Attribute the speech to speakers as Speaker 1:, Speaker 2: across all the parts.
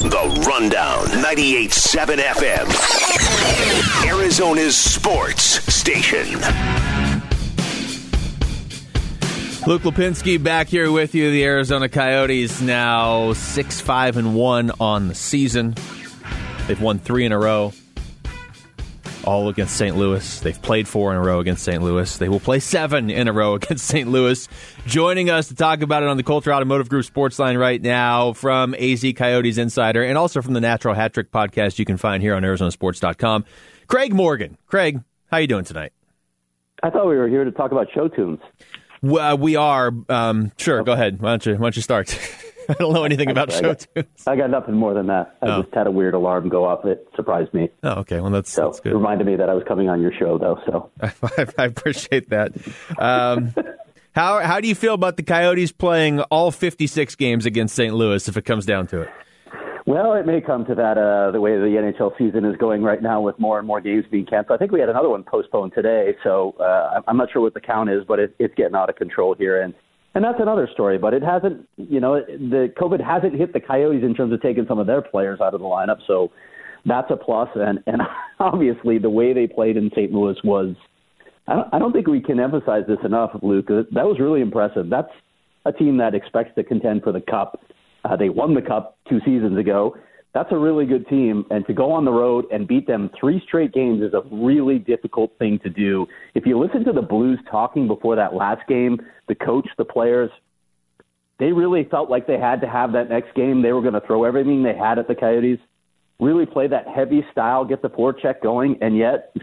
Speaker 1: The Rundown. 98.7 FM. Arizona's sports station.
Speaker 2: Luke Lapinski back here with you. The Arizona Coyotes now six five and one on the season. They've won three in a row, all against St. Louis. They've played four in a row against St. Louis. They will play seven in a row against St. Louis. Joining us to talk about it on the Coulter Automotive Group Sports Line right now from AZ Coyotes Insider and also from the Natural Hat Trick podcast you can find here on ArizonaSports.com. Craig Morgan. Craig, how you doing tonight?
Speaker 3: I thought we were here to talk about show tunes.
Speaker 2: Well, we are. Um, sure, go ahead. Why don't you, why don't you start? I don't know anything about show tunes.
Speaker 3: I got nothing more than that. I
Speaker 2: Oh.
Speaker 3: just had a weird alarm go off. It surprised me.
Speaker 2: Oh, okay. Well, that's,
Speaker 3: So
Speaker 2: that's
Speaker 3: it reminded me that I was coming on your show, though. So
Speaker 2: I, I appreciate that. Um, how how do you feel about the Coyotes playing all 56 games against St. Louis if it comes down to it?
Speaker 3: Well, it may come to that uh, the way the NHL season is going right now with more and more games being canceled. I think we had another one postponed today, so uh, I'm not sure what the count is, but it, it's getting out of control here. And and that's another story. But it hasn't, you know, the COVID hasn't hit the Coyotes in terms of taking some of their players out of the lineup. So that's a plus. And and obviously the way they played in St. Louis was. I don't, think we can emphasize this enough, Luke. That was really impressive. That's a team that expects to contend for the cup. Uh, they won the cup two seasons ago. That's a really good team, and to go on the road and beat them three straight games is a really difficult thing to do. If you listen to the Blues talking before that last game, the coach, the players, they really felt like they had to have that next game. They were going to throw everything they had at the Coyotes, really play that heavy style, get the forecheck going, and yet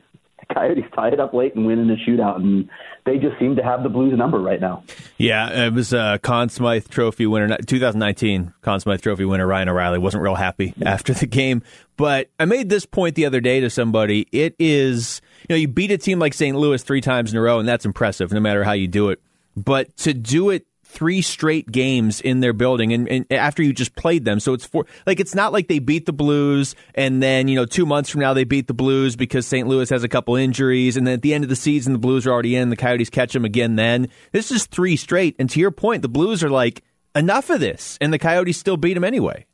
Speaker 3: Coyotes tie it up late and win in the shootout, and they just seem to have the Blues number right now.
Speaker 2: Yeah, it was uh, Conn Smythe Trophy winner, 2019 Conn Smythe Trophy winner Ryan O'Reilly wasn't real happy after the game. But I made this point the other day to somebody. It is, you know, you beat a team like St. Louis three times in a row, and that's impressive, no matter how you do it. But to do it three straight games in their building and, and after you just played them so it's four like it's not like they beat the blues and then you know two months from now they beat the blues because st louis has a couple injuries and then at the end of the season the blues are already in the coyotes catch them again then this is three straight and to your point the blues are like enough of this and the coyotes still beat them anyway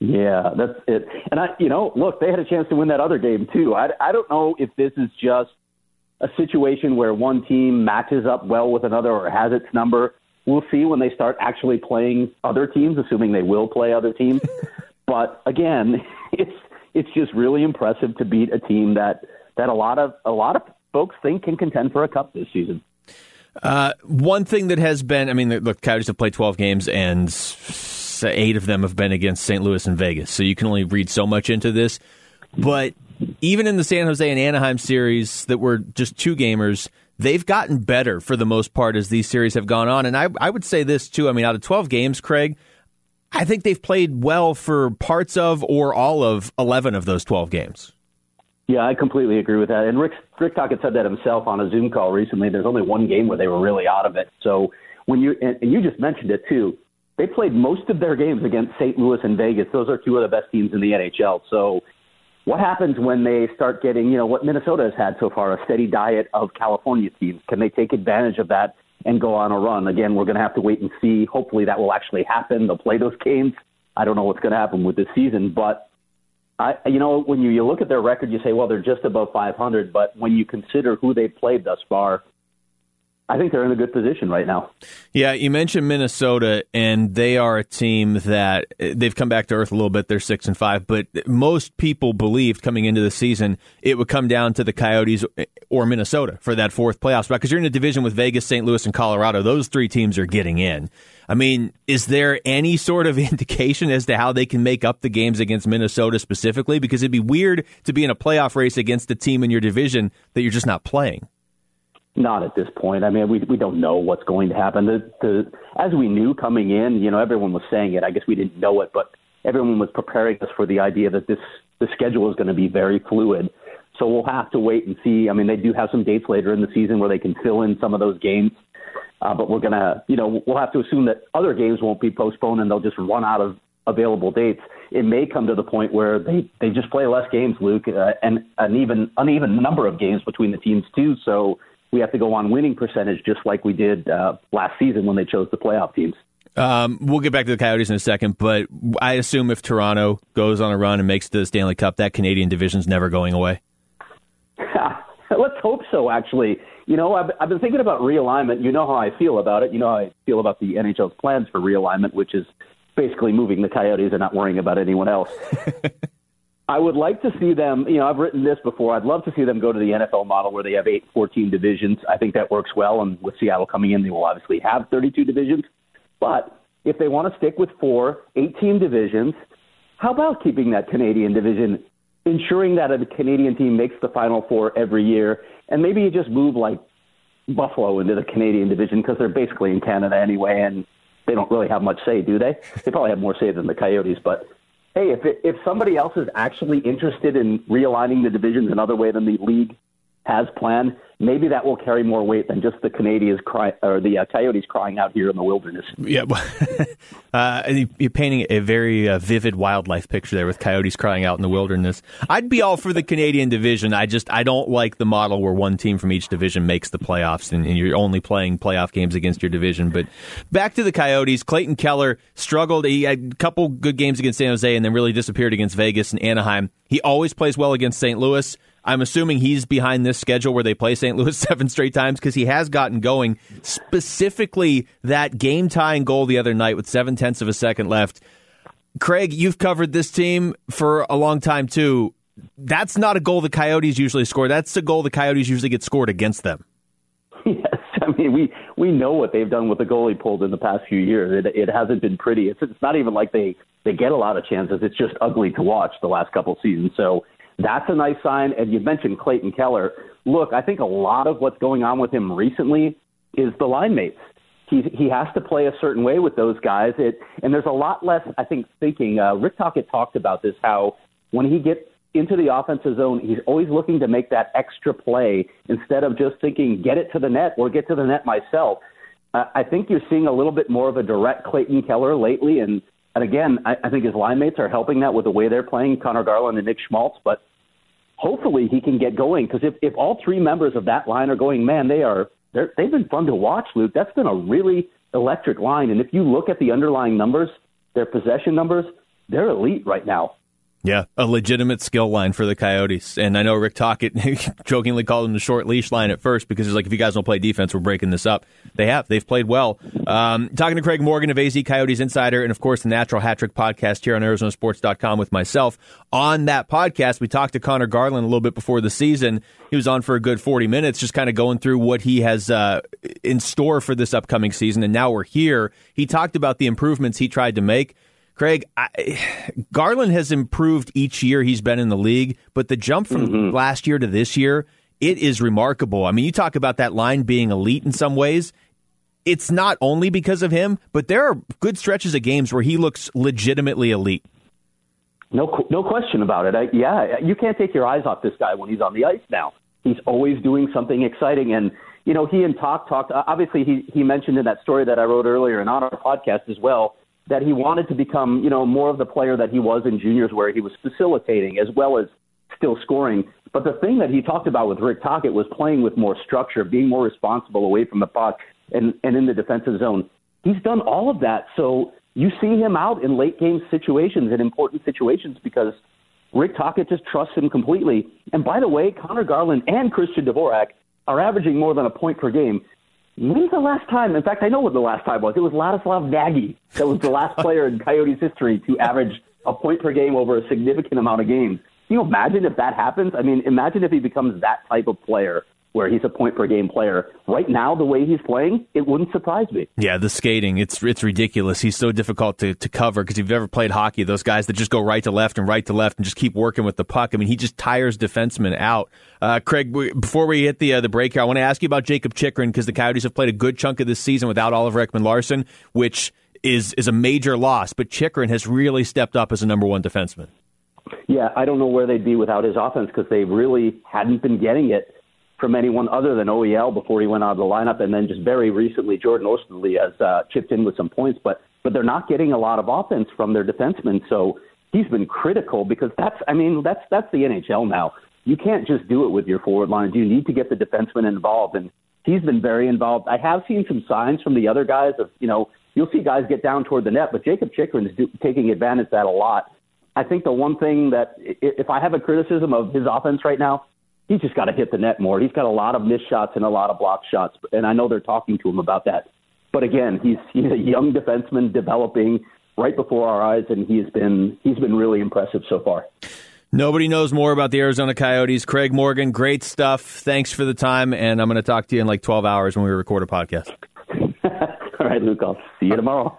Speaker 3: Yeah, that's it. And I, you know, look, they had a chance to win that other game too. I, I don't know if this is just a situation where one team matches up well with another or has its number. We'll see when they start actually playing other teams, assuming they will play other teams. but again, it's it's just really impressive to beat a team that that a lot of a lot of folks think can contend for a cup this season.
Speaker 2: Uh, one thing that has been, I mean, the look, Coyotes have played 12 games and eight of them have been against St. Louis and Vegas. So you can only read so much into this. But even in the San Jose and Anaheim series that were just two gamers, they've gotten better for the most part as these series have gone on. And I, I would say this too. I mean, out of 12 games, Craig, I think they've played well for parts of or all of 11 of those 12 games.
Speaker 3: Yeah, I completely agree with that. And Rick Rick Tocchet said that himself on a Zoom call recently. There's only one game where they were really out of it. So when you and, and you just mentioned it too, they played most of their games against St. Louis and Vegas. Those are two of the best teams in the NHL. So what happens when they start getting, you know, what Minnesota has had so far, a steady diet of California teams? Can they take advantage of that and go on a run? Again, we're going to have to wait and see. Hopefully that will actually happen. They'll play those games. I don't know what's going to happen with this season, but I, you know, when you, you look at their record, you say, well, they're just above 500. But when you consider who they've played thus far, I think they're in a good position right now.
Speaker 2: Yeah, you mentioned Minnesota, and they are a team that they've come back to earth a little bit. They're six and five, but most people believed coming into the season it would come down to the Coyotes or Minnesota for that fourth playoff spot because you're in a division with Vegas, St. Louis, and Colorado. Those three teams are getting in. I mean, is there any sort of indication as to how they can make up the games against Minnesota specifically? Because it'd be weird to be in a playoff race against a team in your division that you're just not playing.
Speaker 3: Not at this point. I mean, we we don't know what's going to happen. The, the as we knew coming in, you know, everyone was saying it. I guess we didn't know it, but everyone was preparing us for the idea that this the schedule is going to be very fluid. So we'll have to wait and see. I mean, they do have some dates later in the season where they can fill in some of those games. Uh, but we're gonna, you know, we'll have to assume that other games won't be postponed and they'll just run out of available dates. It may come to the point where they they just play less games, Luke, uh, and an even uneven number of games between the teams too. So we have to go on winning percentage, just like we did uh, last season when they chose the playoff teams.
Speaker 2: Um, we'll get back to the Coyotes in a second, but I assume if Toronto goes on a run and makes the Stanley Cup, that Canadian division's never going away.
Speaker 3: Let's hope so. Actually, you know, I've, I've been thinking about realignment. You know how I feel about it. You know how I feel about the NHL's plans for realignment, which is basically moving the Coyotes and not worrying about anyone else. I would like to see them, you know, I've written this before. I'd love to see them go to the NFL model where they have eight, 14 divisions. I think that works well. And with Seattle coming in, they will obviously have 32 divisions. But if they want to stick with four, 18 divisions, how about keeping that Canadian division, ensuring that a Canadian team makes the Final Four every year, and maybe you just move like Buffalo into the Canadian division because they're basically in Canada anyway, and they don't really have much say, do they? They probably have more say than the Coyotes, but hey, if it, if somebody else is actually interested in realigning the divisions another way than the league has planned, maybe that will carry more weight than just the Canadians cry or the uh, Coyotes crying out here in the wilderness.
Speaker 2: Yeah, uh, you're painting a very uh, vivid wildlife picture there with coyotes crying out in the wilderness. I'd be all for the Canadian division. I just I don't like the model where one team from each division makes the playoffs and, and you're only playing playoff games against your division. But back to the Coyotes, Clayton Keller struggled. He had a couple good games against San Jose and then really disappeared against Vegas and Anaheim. He always plays well against St. Louis. I'm assuming he's behind this schedule where they play St. Louis seven straight times because he has gotten going. Specifically, that game tying goal the other night with seven tenths of a second left. Craig, you've covered this team for a long time too. That's not a goal the Coyotes usually score. That's a goal the Coyotes usually get scored against them.
Speaker 3: Yes, I mean we we know what they've done with the goalie pulled in the past few years. It, it hasn't been pretty. It's it's not even like they they get a lot of chances. It's just ugly to watch the last couple seasons. So that's a nice sign. And you mentioned Clayton Keller. Look, I think a lot of what's going on with him recently is the line mates. He he has to play a certain way with those guys. It and there's a lot less, I think, thinking. Uh, Rick Tocchet talked about this. How when he gets into the offensive zone, he's always looking to make that extra play instead of just thinking get it to the net or get to the net myself. Uh, I think you're seeing a little bit more of a direct Clayton Keller lately, and and again, I, I think his line mates are helping that with the way they're playing, Conor Garland and Nick Schmaltz. But hopefully he can get going because if, if all three members of that line are going, man, they are they've been fun to watch, Luke. That's been a really electric line. And if you look at the underlying numbers, their possession numbers, they're elite right now.
Speaker 2: Yeah, a legitimate skill line for the Coyotes. And I know Rick Tocchet jokingly called them the short leash line at first because he's like, if you guys don't play defense, we're breaking this up. They have. They've played well. Um, talking to Craig Morgan of AZ Coyotes Insider and, of course, the Natural Hat Trick podcast here on ArizonaSports.com with myself. On that podcast, we talked to Conor Garland a little bit before the season. He was on for a good 40 minutes, just kind of going through what he has uh, in store for this upcoming season. And now we're here. He talked about the improvements he tried to make. Craig, I, Garland has improved each year he's been in the league, but the jump from mm-hmm. last year to this year, it is remarkable. I mean, you talk about that line being elite in some ways. It's not only because of him, but there are good stretches of games where he looks legitimately elite.
Speaker 3: No, no question about it. I, yeah, you can't take your eyes off this guy when he's on the ice now. He's always doing something exciting, and you know he and Talk talked. Obviously, he he mentioned in that story that I wrote earlier and on our podcast as well that he wanted to become, you know, more of the player that he was in juniors, where he was facilitating as well as still scoring. But the thing that he talked about with Rick Tocchet was playing with more structure, being more responsible away from the puck and, and in the defensive zone. He's done all of that. So you see him out in late game situations, in important situations, because Rick Tocchet just trusts him completely. And by the way, Conor Garland and Christian Dvorak are averaging more than a point per game. When's the last time? In fact, I know what the last time was. It was Ladislav Nagy. That was the last player in Coyotes history to average a point per game over a significant amount of games. Can you imagine if that happens? I mean, imagine if he becomes that type of player where he's a point per game player. Right now, the way he's playing, it wouldn't surprise me.
Speaker 2: Yeah, the skating, it's it's ridiculous. He's so difficult to, to cover because if you've ever played hockey, those guys that just go right to left and right to left and just keep working with the puck. I mean, he just tires defensemen out. Uh, Craig, before we hit the uh, the break here, I want to ask you about Jakob Chychrun because the Coyotes have played a good chunk of this season without Oliver Ekman Larsson, which is is a major loss. But Chychrun has really stepped up as a number one defenseman.
Speaker 3: Yeah, I don't know where they'd be without his offense because they really hadn't been getting it from anyone other than OEL before he went out of the lineup, and then just very recently Jordan Oesterle has uh, chipped in with some points, but but they're not getting a lot of offense from their defensemen, so he's been critical because that's I mean that's that's the NHL now. You can't just do it with your forward lines. You need to get the defenseman involved, and he's been very involved. I have seen some signs from the other guys of you know you'll see guys get down toward the net, but Jakob Chychrun is do, taking advantage of that a lot. I think the one thing that if I have a criticism of his offense right now, he's just got to hit the net more. He's got a lot of missed shots and a lot of blocked shots, and I know they're talking to him about that. But again, he's he's a young defenseman developing right before our eyes, and he's been he's been really impressive so far.
Speaker 2: Nobody knows more about the Arizona Coyotes. Craig Morgan, great stuff. Thanks for the time, and I'm going to talk to you in like 12 hours when we record a podcast.
Speaker 3: All right, Luke. I'll see you tomorrow.